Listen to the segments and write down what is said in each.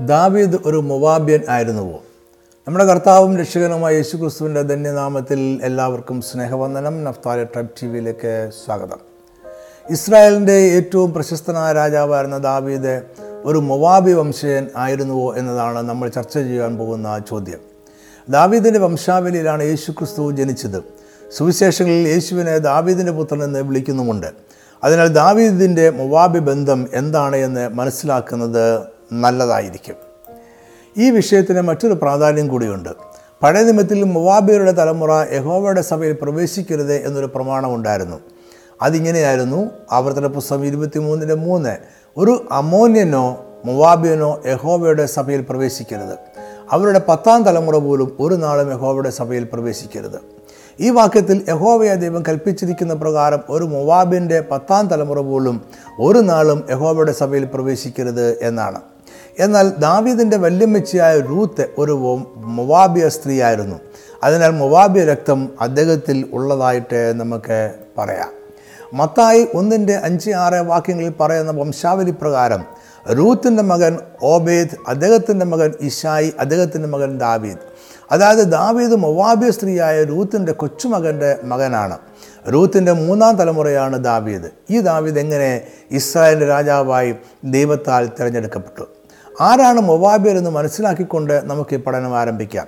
ദാവീദ് ഒരു മൊവാബ്യൻ ആയിരുന്നുവോ? നമ്മുടെ കർത്താവും രക്ഷകനുമായ യേശു ക്രിസ്തുവിന്റെ ധന്യനാമത്തിൽ എല്ലാവർക്കും സ്നേഹവന്ദനം. നഫ്താലി ട്രൈബ് ടി വിയിലേക്ക് സ്വാഗതം. ഇസ്രായേലിന്റെ ഏറ്റവും പ്രശസ്തനായ രാജാവായിരുന്ന ദാവീദ് ഒരു മൊവാബി വംശജൻ ആയിരുന്നുവോ എന്നതാണ് നമ്മൾ ചർച്ച ചെയ്യാൻ പോകുന്ന ചോദ്യം. ദാവീദിന്റെ വംശാവലിയിലാണ് യേശു ക്രിസ്തു ജനിച്ചത്. സുവിശേഷങ്ങളിൽ യേശുവിനെ ദാവീദിന്റെ പുത്രൻ എന്ന് വിളിക്കുന്നുമുണ്ട്. അതിനാൽ ദാവീദിന്റെ മൊവാബി ബന്ധം എന്താണ് എന്ന് മനസ്സിലാക്കുന്നത് നല്ലതായിരിക്കും. ഈ വിഷയത്തിന് മറ്റൊരു പ്രാധാന്യം കൂടിയുണ്ട്. പഴയ നിയമത്തിൽ മുവാബിയുടെ തലമുറ യഹോവയുടെ സഭയിൽ പ്രവേശിക്കരുത് എന്നൊരു പ്രമാണമുണ്ടായിരുന്നു അതിങ്ങനെയായിരുന്നു ആവർത്തന പുസ്തകം ഇരുപത്തിമൂന്നിന്റെ മൂന്ന്. ഒരു അമോന്യനോ മുവാബിയനോ യഹോവയുടെ സഭയിൽ പ്രവേശിക്കരുത്. അവരുടെ പത്താം തലമുറ പോലും ഒരു നാളും യഹോവയുടെ സഭയിൽ പ്രവേശിക്കരുത്. ഈ വാക്യത്തിൽ യഹോവയ ദൈവം കൽപ്പിച്ചിരിക്കുന്ന പ്രകാരം ഒരു മുവാബിന്റെ പത്താം തലമുറ പോലും ഒരു നാളും യഹോവയുടെ സഭയിൽ പ്രവേശിക്കരുത് എന്നാണ്. എന്നാൽ ദാവീദിന്റെ വല്യമ്മച്ചിയായ റൂത്ത് ഒരു മൊവാബിയ സ്ത്രീയായിരുന്നു. അതിനാൽ മൊവാബിയ രക്തം അദ്ദേഹത്തിൽ ഉള്ളതായിട്ട് നമുക്ക് പറയാം. മത്തായി ഒന്നിന്റെ അഞ്ച് ആറ് വാക്യങ്ങളിൽ പറയുന്ന വംശാവലി പ്രകാരം റൂത്തിന്റെ മകൻ ഓബേദ് അദ്ദേഹത്തിന്റെ മകൻ ഇഷായി അദ്ദേഹത്തിന്റെ മകൻ ദാവീദ്. അതായത് ദാവീദ് മൊവാബിയ സ്ത്രീയായ റൂത്തിന്റെ കൊച്ചുമകന്റെ മകനാണ്. റൂത്തിന്റെ മൂന്നാം തലമുറയാണ് ദാവീദ്. ഈ ദാവീദ് എങ്ങനെ ഇസ്രായേലിന്റെ രാജാവായി ദൈവത്താൽ തിരഞ്ഞെടുക്കപ്പെട്ടു? ആരാണ് മൊവാബിയർ എന്ന് മനസ്സിലാക്കിക്കൊണ്ട് നമുക്ക് ഈ പഠനം ആരംഭിക്കാം.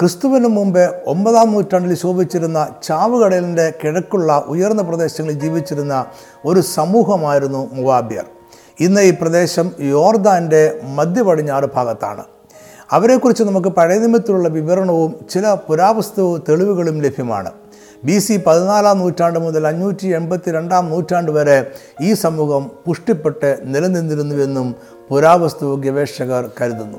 ക്രിസ്തുവിന് മുമ്പ് ഒമ്പതാം നൂറ്റാണ്ടിൽ ശോഭിച്ചിരുന്ന ചാവുകടലിന്റെ കിഴക്കുള്ള ഉയർന്ന പ്രദേശങ്ങളിൽ ജീവിച്ചിരുന്ന ഒരു സമൂഹമായിരുന്നു മൊവാബിയർ. ഇന്ന് ഈ പ്രദേശം യോർദാന്റെ മധ്യപടിഞ്ഞാറ് ഭാഗത്താണ്. അവരെക്കുറിച്ച് നമുക്ക് പഴയ നിമിത്തത്തിലുള്ള വിവരണവും ചില പുരാവസ്തു തെളിവുകളും ലഭ്യമാണ്. ബി സി പതിനാലാം നൂറ്റാണ്ട് മുതൽ അഞ്ഞൂറ്റി എൺപത്തി രണ്ടാം നൂറ്റാണ്ട് വരെ ഈ സമൂഹം പുഷ്ടിപ്പെട്ട് നിലനിന്നിരുന്നുവെന്നും പുരാവസ്തു ഗവേഷകർ കരുതുന്നു.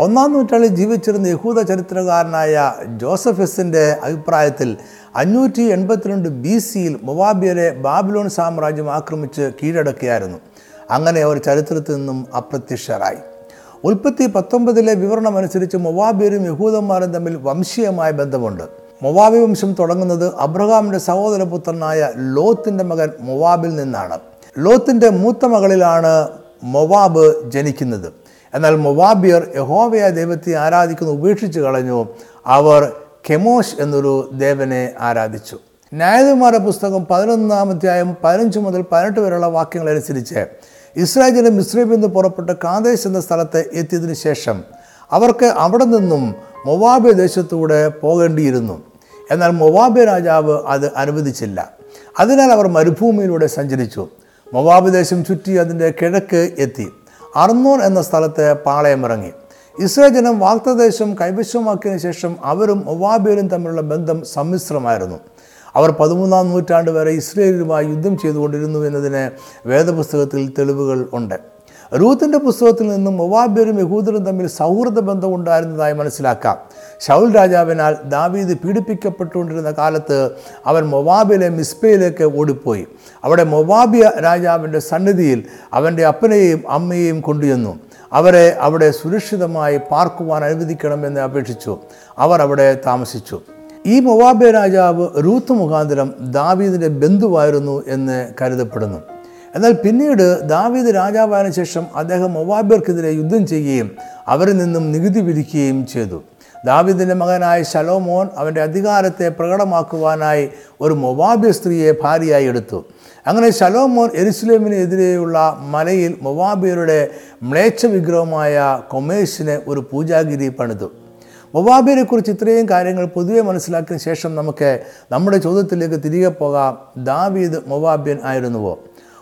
ഒന്നാം നൂറ്റാണ്ടിൽ ജീവിച്ചിരുന്ന യഹൂദ ചരിത്രകാരനായ ജോസഫസിന്റെ അഭിപ്രായത്തിൽ അഞ്ഞൂറ്റി എൺപത്തിരണ്ട് ബി സിയിൽ മൊവാബിയരെ ബാബിലോൺ സാമ്രാജ്യം ആക്രമിച്ച് കീഴടക്കിയായിരുന്നു. അങ്ങനെ അവർ ചരിത്രത്തിൽ നിന്നും അപ്രത്യക്ഷരായി. ഉൽപ്പത്തി പത്തൊമ്പതിലെ വിവരണം അനുസരിച്ച് മൊവാബിയരും യഹൂദന്മാരും തമ്മിൽ വംശീയമായ ബന്ധമുണ്ട്. മൊവാബി വംശം തുടങ്ങുന്നത് അബ്രഹാമിന്റെ സഹോദരപുത്രനായ ലോത്തിന്റെ മകൻ മൊവാബിൽ നിന്നാണ്. ലോത്തിന്റെ മൂത്ത മകളിലാണ് മൊവാബ് ജനിക്കുന്നത്. എന്നാൽ മൊവാബിയർ യഹോവയ ദൈവത്തെ ആരാധിക്കുന്ന ഉപേക്ഷിച്ച് കളഞ്ഞു. അവർ കെമോഷ് എന്നൊരു ദേവനെ ആരാധിച്ചു. ന്യായാധിപന്മാരുടെ പുസ്തകം പതിനൊന്നാം അധ്യായം പതിനഞ്ച് മുതൽ പതിനെട്ട് വരെയുള്ള വാക്യങ്ങളനുസരിച്ച് ഇസ്രായേലിന്റെ മിശ്രീമിൽ നിന്ന് പുറപ്പെട്ട് കാന്തേശ് എന്ന സ്ഥലത്ത് എത്തിയതിനു ശേഷം അവർക്ക് അവിടെ നിന്നും മൊവാബെ ദേശത്തൂടെ പോകേണ്ടിയിരുന്നു. എന്നാൽ മൊവാബെ രാജാവ് അത് അനുവദിച്ചില്ല. അതിനാൽ അവർ മരുഭൂമിയിലൂടെ സഞ്ചരിച്ചു. മൊവാബ് ദേശം ചുറ്റി അതിന്റെ കിഴക്ക് എത്തി. അർന്നോൻ എന്ന സ്ഥലത്ത് പാളയമിറങ്ങി ഇസ്രേ ജനം വാക്തദേശം കൈവശമാക്കിയതിനു ശേഷം അവരും മൊവാബിയരും തമ്മിലുള്ള ബന്ധം സമ്മിശ്രമായിരുന്നു. അവർ പതിമൂന്നാം നൂറ്റാണ്ട് വരെ ഇസ്രയേലുമായി യുദ്ധം ചെയ്തുകൊണ്ടിരുന്നു എന്നതിന് വേദപുസ്തകത്തിൽ തെളിവുകൾ ഉണ്ട്. റൂത്തിന്റെ പുസ്തകത്തിൽ നിന്നും മൊവാബ്യരും യഹൂദരും തമ്മിൽ സൗഹൃദ ബന്ധം ഉണ്ടായിരുന്നതായി മനസ്സിലാക്കാം. ഷൗൽ രാജാവിനാൽ ദാവീദ് പീഡിപ്പിക്കപ്പെട്ടുകൊണ്ടിരുന്ന കാലത്ത് അവൻ മൊവാബിലെ മിസ്ബയിലേക്ക് ഓടിപ്പോയി. അവിടെ മൊവാബിയ രാജാവിന്റെ സന്നിധിയിൽ അവന്റെ അപ്പനെയും അമ്മയെയും കൊണ്ടുചെന്നു. അവരെ അവിടെ സുരക്ഷിതമായി പാർക്കുവാൻ അനുവദിക്കണമെന്ന് അപേക്ഷിച്ചു. അവർ അവിടെ താമസിച്ചു. ഈ മൊവാബിയ രാജാവ് റൂത്ത് മുഖാന്തരം ദാവീദിന്റെ ബന്ധുവായിരുന്നു എന്ന് കരുതപ്പെടുന്നു. എന്നാൽ പിന്നീട് ദാവീദ് രാജാവായതിനു ശേഷം അദ്ദേഹം മൊവാബിയർക്കെതിരെ യുദ്ധം ചെയ്യുകയും അവരിൽ നിന്നും നികുതി വിധിക്കുകയും ചെയ്തു. ദാവീദിന്റെ മകനായ ശലോമോൻ അവന്റെ അധികാരത്തെ പ്രകടമാക്കുവാനായി ഒരു മൊവാബിയ സ്ത്രീയെ ഭാര്യയായി എടുത്തു. അങ്ങനെ ശലോമോൻ എരുസലേമിനെതിരെയുള്ള മലയിൽ മൊവാബിയരുടെ മ്ലേച്ഛ വിഗ്രഹമായ കൊമേഴ്സിനെ ഒരു പൂജാഗിരി പണിതു. മൊവാബിയരെക്കുറിച്ച് ഇത്രയും കാര്യങ്ങൾ പൊതുവെ മനസ്സിലാക്കിയ ശേഷം നമുക്ക് നമ്മുടെ ചോദ്യത്തിലേക്ക് തിരികെ പോകാം. ദാവീദ് മൊവാബിയൻ ആയിരുന്നുവോ?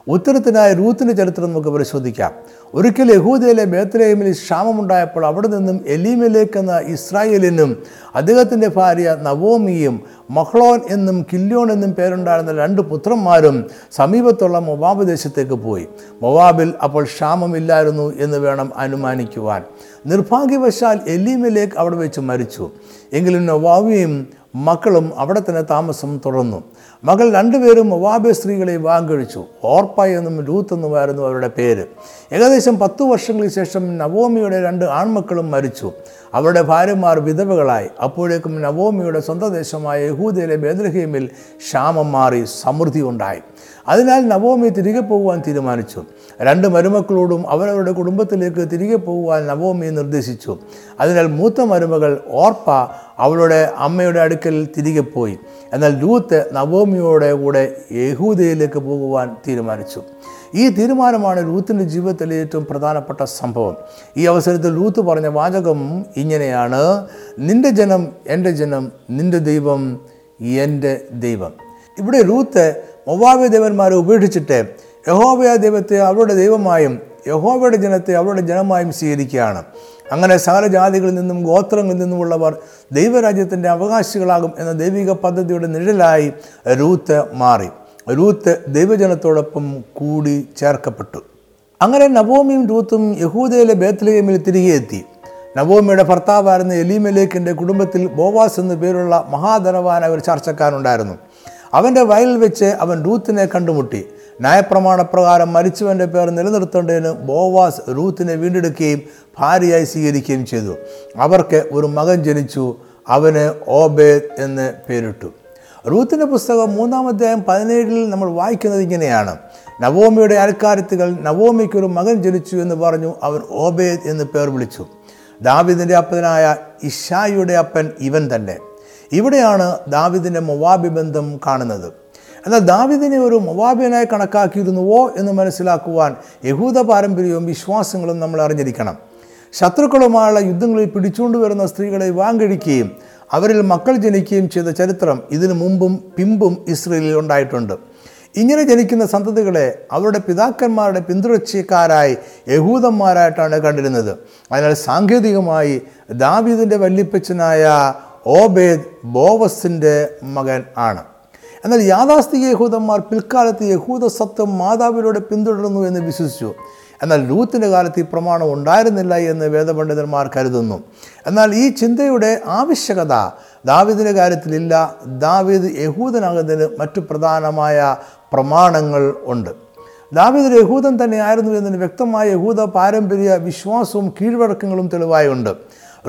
ഉത്തരത്തിനായി റൂത്തിന്റെ ചരിത്രം നമുക്ക് പരിശോധിക്കാം. ഒരിക്കൽ യഹൂദയിലെ ബേത്തലേമിൽ ക്ഷാമമുണ്ടായപ്പോൾ അവിടെ നിന്നും എലീമിലേക്ക് എന്ന ഇസ്രായേലിനും അദ്ദേഹത്തിന്റെ ഭാര്യ നവോമിയും മഹ്ലോൻ എന്നും കില്യോൺ എന്നും പേരുണ്ടായിരുന്ന രണ്ട് പുത്രന്മാരും സമീപത്തുള്ള മൊബാബ് ദേശത്തേക്ക് പോയി. മൊബാബിൽ അപ്പോൾ ക്ഷാമമില്ലായിരുന്നു എന്ന് വേണം അനുമാനിക്കുവാൻ. നിർഭാഗ്യവശാൽ എലീമിലേക്ക് അവിടെ വെച്ച് മരിച്ചു. എങ്കിലും നവാവിയും മക്കളും അവിടെ തന്നെ താമസം തുടർന്നു. മകൾ രണ്ടുപേരും മൊവാബെ സ്ത്രീകളെ വിവാഹം കഴിച്ചു ഓർപ്പ എന്നും ലൂത്ത് എന്നുമായിരുന്നു അവരുടെ പേര്. ഏകദേശം പത്തു വർഷങ്ങൾക്ക് ശേഷം നവോമിയുടെ രണ്ട് ആൺമക്കളും മരിച്ചു. അവരുടെ ഭാര്യമാർ വിധവകളായി. അപ്പോഴേക്കും നവോമിയുടെ സ്വന്തം ദേശമായ യഹൂദയിലെ ബേദ്രഹീമിൽ ക്ഷാമം മാറി സമൃദ്ധി ഉണ്ടായി. അതിനാൽ നവോമി തിരികെ പോകുവാൻ തീരുമാനിച്ചു. രണ്ട് മരുമക്കളോടും അവരവരുടെ കുടുംബത്തിലേക്ക് തിരികെ പോകുവാൻ നവോമി നിർദ്ദേശിച്ചു. അതിനാൽ മൂത്ത മരുമകൾ ഓർപ്പ അവളുടെ അമ്മയുടെ അടുക്കൽ തിരികെ പോയി. എന്നാൽ ലൂത്ത് നവോമിയോടെ കൂടെ യഹൂദയിലേക്ക് പോകുവാൻ തീരുമാനിച്ചു. ഈ തീരുമാനമാണ് ലൂത്തിന്റെ ജീവിതത്തിലെ ഏറ്റവും പ്രധാനപ്പെട്ട സംഭവം. ഈ അവസരത്തിൽ ലൂത്ത് പറഞ്ഞ വാചകം ഇങ്ങനെയാണ് നിന്റെ ജനം എന്റെ ജനം നിന്റെ ദൈവം എന്റെ ദൈവം. ഇവിടെ ലൂത്ത് മൊവാബി ദേവന്മാരെ ഉപേക്ഷിച്ചിട്ട് യഹോവയ ദൈവത്തെ അവരുടെ ദൈവമായും യഹോവയുടെ ജനത്തെ അവരുടെ ജനമായും സ്വീകരിക്കുകയാണ്. അങ്ങനെ സകല ജാതികളിൽ നിന്നും ഗോത്രങ്ങളിൽ നിന്നുമുള്ളവർ ദൈവരാജ്യത്തിന്റെ അവകാശികളാകും എന്ന ദൈവിക പദ്ധതിയുടെ നിഴലായി രൂത്ത് മാറി. രൂത്ത് ദൈവജനത്തോടൊപ്പം കൂടി ചേർക്കപ്പെട്ടു. അങ്ങനെ നവോമിയും രൂത്തും യഹൂദയിലെ ബേത്ലഹേമിൽ തിരികെ എത്തി. നവോമിയുടെ ഭർത്താവായിരുന്ന എലീമലേക്കിന്റെ കുടുംബത്തിൽ ബോവാസ് എന്നു പേരുള്ള മഹാധനവാന ഒരു ചർച്ചക്കാരുണ്ടായിരുന്നു അവന്റെ വയലിൽ വെച്ച് അവൻ രൂത്തിനെ കണ്ടുമുട്ടി. ന്യായപ്രമാണപ്രകാരം മരിച്ചവന്റെ പേർ നിലനിർത്തേണ്ടതിന് ബോവാസ് റൂത്തിനെ വീണ്ടെടുക്കുകയും ഭാര്യയായി സ്വീകരിക്കുകയും ചെയ്തു. അവർക്ക് ഒരു മകൻ ജനിച്ചു. അവന് ഓബേദ് എന്ന് പേരിട്ടു. റൂത്തിന്റെ പുസ്തകം മൂന്നാം അധ്യായം പതിനേഴിൽ നമ്മൾ വായിക്കുന്നത് ഇങ്ങനെയാണ്. നവോമിയുടെ അയൽക്കാരത്തുകൾ നവോമിക്കൊരു മകൻ ജനിച്ചു എന്ന് പറഞ്ഞു അവൻ ഓബേദ് എന്ന് പേർ വിളിച്ചു. ദാവിദിന്റെ അപ്പനായ ഇഷായിയുടെ അപ്പൻ ഇവൻ തന്നെ. ഇവിടെയാണ് ദാവിദിന്റെ മൊവാബി ബന്ധം കാണുന്നത്. എന്നാൽ ദാവിദിനെ ഒരു മൊവാബിയനായി കണക്കാക്കിയിരുന്നുവോ എന്ന് മനസ്സിലാക്കുവാൻ യഹൂദ പാരമ്പര്യവും വിശ്വാസങ്ങളും നമ്മൾ അറിഞ്ഞിരിക്കണം. ശത്രുക്കളുമായുള്ള യുദ്ധങ്ങളിൽ പിടിച്ചുകൊണ്ടുവരുന്ന സ്ത്രീകളെ വിവാഹം കഴിക്കുകയും അവരിൽ മക്കൾ ജനിക്കുകയും ചെയ്ത ചരിത്രം ഇതിനു മുമ്പും പിമ്പും ഇസ്രയേലിൽ ഉണ്ടായിട്ടുണ്ട്. ഇങ്ങനെ ജനിക്കുന്ന സന്തതികളെ അവരുടെ പിതാക്കന്മാരുടെ പിന്തുടർച്ചക്കാരായി യഹൂദന്മാരായിട്ടാണ് കണ്ടിരുന്നത്. അതിനാൽ സാങ്കേതികമായി ദാവീദിന്റെ വല്യപ്പച്ചനായ ഓബേദ് ബോവസിന്റെ മകൻ ആണ്. എന്നാൽ യാഥാസ്ഥിക യഹൂദന്മാർ പിൽക്കാലത്ത് യഹൂദ സത്വം മാതാവിലൂടെ പിന്തുടരുന്നു എന്ന് വിശ്വസിച്ചു. എന്നാൽ ലൂത്തിന്റെ കാലത്ത് ഈ പ്രമാണം ഉണ്ടായിരുന്നില്ല എന്ന് വേദപണ്ഡിതന്മാർ കരുതുന്നു. എന്നാൽ ഈ ചിന്തയുടെ ആവശ്യകത ദാവിദിന്റെ കാര്യത്തിലില്ല. ദാവീദ് യഹൂദനാകുന്നതിന് മറ്റു പ്രധാനമായ പ്രമാണങ്ങൾ ഉണ്ട്. ദാവീദ് യഹൂദൻ തന്നെയായിരുന്നു എന്നതിന് വ്യക്തമായ യഹൂദ പാരമ്പര്യ വിശ്വാസവും കീഴ്വഴക്കങ്ങളും തെളിവായുണ്ട്.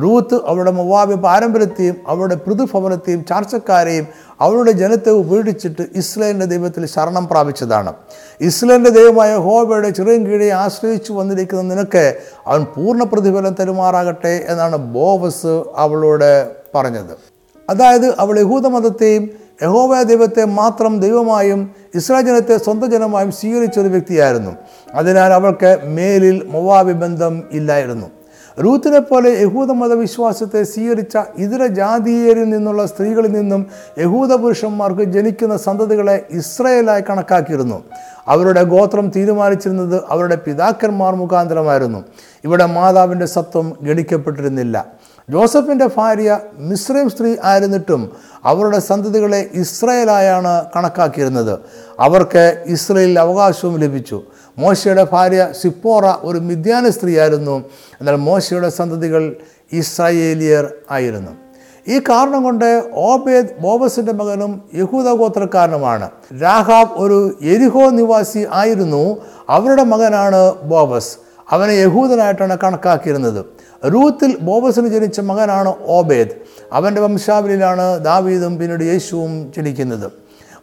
റൂത്ത് അവളുടെ മൊവാബി പാരമ്പര്യത്തെയും അവളുടെ പൃഥുഭവനത്തെയും ചാർച്ചക്കാരെയും അവളുടെ ജനത്തെ ഉപേക്ഷിച്ചിട്ട് ഇസ്ലേലിന്റെ ദൈവത്തിൽ ശരണം പ്രാപിച്ചതാണ്. ഇസ്ലേലിന്റെ ദൈവമായ ഹോബയുടെ ചെറിയ കീഴെ ആശ്രയിച്ചു വന്നിരിക്കുന്ന നിനക്ക് അവൻ പൂർണ പ്രതിഫലം തരുമാറാകട്ടെ എന്നാണ് ബോവസ് അവളോട് പറഞ്ഞത്. അതായത് അവൾ യഹൂദ മതത്തെയും യഹോവ ദൈവത്തെ മാത്രം ദൈവമായും ഇസ്രായേൽ ജനത്തെ സ്വന്തം ജനമായും സ്വീകരിച്ച ഒരു വ്യക്തിയായിരുന്നു. അതിനാൽ അവൾക്ക് മേലിൽ മൊവാബി ബന്ധം ഇല്ലായിരുന്നു. റൂത്തിനെ പോലെ യഹൂദ മതവിശ്വാസത്തെ സ്വീകരിച്ച ഇതര ജാതീയരിൽ നിന്നുള്ള സ്ത്രീകളിൽ നിന്നും യഹൂദ പുരുഷന്മാർക്ക് ജനിക്കുന്ന സന്തതികളെ ഇസ്രയേലായി കണക്കാക്കിയിരുന്നു. അവരുടെ ഗോത്രം തീരുമാനിച്ചിരുന്നത് അവരുടെ പിതാക്കന്മാർ മുഖാന്തരമായിരുന്നു. ഇവിടെ മാതാവിന്റെ സത്വം ഗണിക്കപ്പെട്ടിരുന്നില്ല. ജോസഫിന്റെ ഭാര്യ മിശ്രീം സ്ത്രീ ആയിരുന്നിട്ടും അവരുടെ സന്തതികളെ ഇസ്രയേലായാണ് കണക്കാക്കിയിരുന്നത്. അവർക്ക് ഇസ്രയേലിൽ അവകാശവും ലഭിച്ചു. മോശയുടെ ഭാര്യ സിപ്പോറ ഒരു മിഥ്യാന സ്ത്രീയായിരുന്നു. എന്നാൽ മോശയുടെ സന്തതികൾ ഇസ്രായേലിയർ ആയിരുന്നു. ഈ കാരണം കൊണ്ട് ഓബേദ് ബോബസിന്റെ മകനും യഹൂദ ഗോത്രക്കാരനുമാണ്. രാഹാബ് ഒരു എരിഹോ നിവാസി ആയിരുന്നു. അവരുടെ മകനാണ് ബോബസ്. അവനെ യഹൂദനായിട്ടാണ് കണക്കാക്കിയിരുന്നത്. റൂത്തിൽ ബോബസിന് ജനിച്ച മകനാണ് ഓബേദ്. അവന്റെ വംശാവലിയിലാണ് ദാവീദും പിന്നീട് യേശുവും ജനിക്കുന്നത്.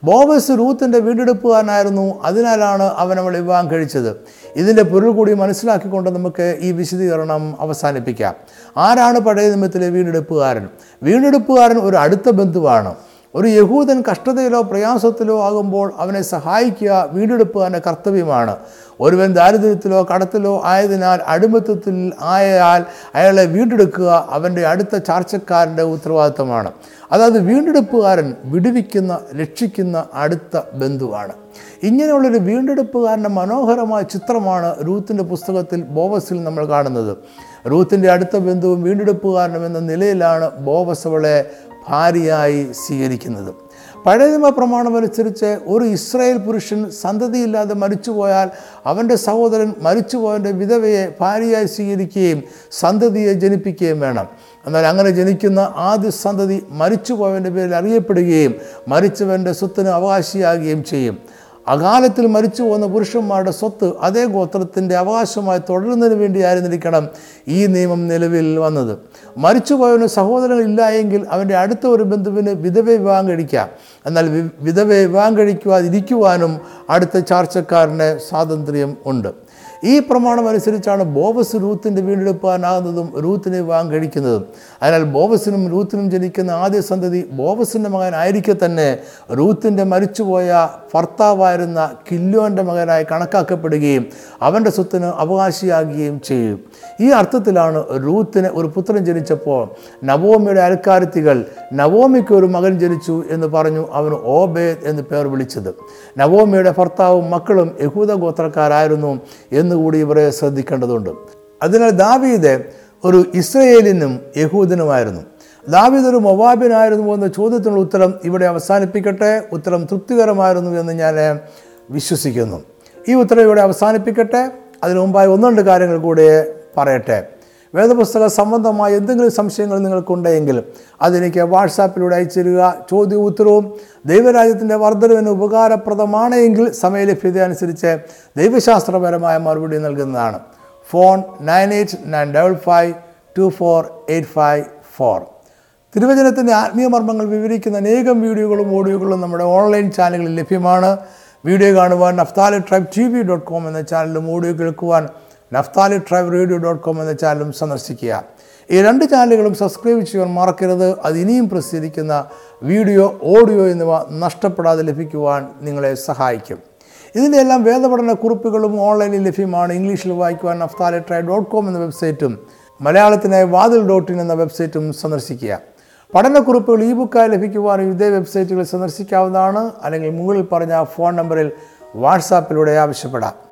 ബോബസ് റൂത്തിന്റെ വീണ്ടെടുപ്പുകാരനായിരുന്നു. അതിനാലാണ് അവൻ അവൾ വിവാഹം കഴിച്ചത്. ഇതിന്റെ പൊരുൾ കൂടി മനസ്സിലാക്കിക്കൊണ്ട് നമുക്ക് ഈ വിശദീകരണം അവസാനിപ്പിക്കാം. ആരാണ് പഴയ നിയമത്തിലെ വീണ്ടെടുപ്പുകാരൻ? വീണ്ടെടുപ്പുകാരൻ ഒരു അടുത്ത ബന്ധുവാണ്. ഒരു യഹൂദൻ കഷ്ടതയിലോ പ്രയാസത്തിലോ ആകുമ്പോൾ അവനെ സഹായിക്കുക വീണ്ടെടുപ്പുകാരന്റെ കർത്തവ്യമാണ്. ഒരുവൻ ദാരിദ്ര്യത്തിലോ കടത്തിലോ ആയതിനാൽ അടിമത്തത്തിൽ ആയാൽ അയാളെ വീണ്ടെടുക്കുക അവന്റെ അടുത്ത ചാർച്ചക്കാരന്റെ ഉത്തരവാദിത്തമാണ്. അതായത് വീണ്ടെടുപ്പുകാരൻ വിടുവിക്കുന്ന രക്ഷിക്കുന്ന അടുത്ത ബന്ധുവാണ്. ഇങ്ങനെയുള്ളൊരു വീണ്ടെടുപ്പുകാരന്റെ മനോഹരമായ ചിത്രമാണ് രൂത്തിന്റെ പുസ്തകത്തിൽ ബോവസിൽ നമ്മൾ കാണുന്നത്. റൂത്തിന്റെ അടുത്ത ബന്ധുവും വീണ്ടെടുപ്പുകാരനും എന്ന നിലയിലാണ് ബോവസ് അവളെ ഭാര്യയായി സ്വീകരിക്കുന്നത്. പഴയ നിയമ പ്രമാണം അനുസരിച്ച് ഒരു ഇസ്രായേൽ പുരുഷൻ സന്തതിയില്ലാതെ മരിച്ചുപോയാൽ അവന്റെ സഹോദരൻ മരിച്ചുപോയവന്റെ വിധവയെ ഭാര്യയായി സ്വീകരിക്കുകയും സന്തതിയെ ജനിപ്പിക്കുകയും വേണം. എന്നാൽ അങ്ങനെ ജനിക്കുന്ന ആദ്യ സന്തതി മരിച്ചുപോയവന്റെ പേരിൽ അറിയപ്പെടുകയും മരിച്ചവന്റെ സ്വത്തിന് അവകാശിയാകുകയും ചെയ്യും. അകാലത്തിൽ മരിച്ചു പോകുന്ന പുരുഷന്മാരുടെ സ്വത്ത് അതേ ഗോത്രത്തിന്റെ അവകാശമായി തുടരുന്നതിന് വേണ്ടിയായിരുന്നിരിക്കണം ഈ നിയമം നിലവിൽ വന്നത്. മരിച്ചുപോയവന് സഹോദരങ്ങളില്ല എങ്കിൽ അവന്റെ അടുത്ത ഒരു ബന്ധുവിന് വിധവ വിവാഹം കഴിക്കാം. എന്നാൽ വിധവ വിവാഹം കഴിക്കുവാതിരിക്കുവാനും അടുത്ത ചാർച്ചക്കാരന് സ്വാതന്ത്ര്യം ഉണ്ട്. ഈ പ്രമാണം അനുസരിച്ചാണ് ബോബസ് റൂത്തിന്റെ വീണ്ടെടുപ്പാനാകുന്നതും റൂത്തിനെ വിവാഹം കഴിക്കുന്നതും അതിനാൽ ബോബസിനും റൂത്തിനും ജനിക്കുന്ന ആദ്യ സന്തതി ബോബസിന്റെ മകനായിരിക്കെ തന്നെ റൂത്തിന്റെ മരിച്ചുപോയ ഭർത്താവായിരുന്ന കില്ലോന്റെ മകനായി കണക്കാക്കപ്പെടുകയും അവന്റെ സ്വത്തിന് അവകാശിയാകുകയും ചെയ്യും. ഈ അർത്ഥത്തിലാണ് റൂത്തിന് ഒരു പുത്രൻ ജനിച്ചപ്പോൾ നവോമിയുടെ അൽക്കാരത്തികൾ നവോമിക്ക് ഒരു മകൻ ജനിച്ചു എന്ന് പറഞ്ഞു അവന് ഓബേദ് എന്ന് പേർ വിളിച്ചത്. നവോമിയുടെ ഭർത്താവും മക്കളും യഹൂദ ഗോത്രക്കാരായിരുന്നു എന്നുകൂടി ഇവരെ ശ്രദ്ധിക്കേണ്ടതുണ്ട്. അതിനാൽ ദാവീദ് ഒരു ഇസ്രയേലിനും യഹൂദനുമായിരുന്നു. ദാവീദ് ഒരു മൊവാബിനായിരുന്നു എന്ന ചോദ്യത്തിനുള്ള ഉത്തരം ഇവിടെ അവസാനിപ്പിക്കട്ടെ. ഉത്തരം തൃപ്തികരമായിരുന്നു എന്ന് ഞാൻ വിശ്വസിക്കുന്നു. ഈ ഉത്തരം ഇവിടെ അവസാനിപ്പിക്കട്ടെ. അതിനു മുമ്പായി ഒന്ന് രണ്ട് കാര്യങ്ങൾ കൂടെ പറയട്ടെ. വേദപുസ്തക സംബന്ധമായ എന്തെങ്കിലും സംശയങ്ങൾ നിങ്ങൾക്കുണ്ടെങ്കിൽ അതെനിക്ക് വാട്സാപ്പിലൂടെ അയച്ചിരുക. ചോദ്യ ഉത്തരവും ദൈവരാജ്യത്തിന്റെ വർധനവിന് ഉപകാരപ്രദമാണ് എങ്കിൽ സമയലഭ്യത അനുസരിച്ച് ദൈവശാസ്ത്രപരമായ മറുപടി നൽകുന്നതാണ്. Phone nine eight nine double five two four eight five four. തിരുവചനത്തിന്റെ ആത്മീയ മർമ്മങ്ങൾ വിവരിക്കുന്ന അനേകം വീഡിയോകളും ഓഡിയോകളും നമ്മുടെ ഓൺലൈൻ ചാനലുകളിൽ ലഭ്യമാണ്. വീഡിയോ കാണുവാൻ Naphtali tribe T V dot com എന്ന ചാനലും ഓഡിയോ കേൾക്കുവാൻ Naphtali tribe radio dot com എന്ന ചാനലും സന്ദർശിക്കുക. ഈ രണ്ട് ചാനലുകളും സബ്സ്ക്രൈബ് ചെയ്യാൻ മറക്കരുത്. അത് ഇനിയും പ്രസിദ്ധീകരിക്കുന്ന വീഡിയോ ഓഡിയോ എന്നിവ നഷ്ടപ്പെടാതെ ലഭിക്കുവാൻ നിങ്ങളെ സഹായിക്കും. ഇതിന്റെ എല്ലാം വേദപഠന കുറിപ്പുകളും ഓൺലൈനിൽ ലഭ്യമാണ്. ഇംഗ്ലീഷിൽ വായിക്കുവാൻ നഫ്താലി ട്രൈബ് ഡോട്ട് കോം എന്ന വെബ്സൈറ്റും മലയാളത്തിനായി വാതിൽ ഡോട്ട് ഇൻ എന്ന വെബ്സൈറ്റും സന്ദർശിക്കുക. പഠനക്കുറിപ്പുകൾ ഇ ബുക്കായി ലഭിക്കുവാൻ ഇതേ വെബ്സൈറ്റുകൾ സന്ദർശിക്കാവുന്നതാണ്. അല്ലെങ്കിൽ മുകളിൽ പറഞ്ഞ ഫോൺ നമ്പറിൽ വാട്സാപ്പിലൂടെ ആവശ്യപ്പെടാം.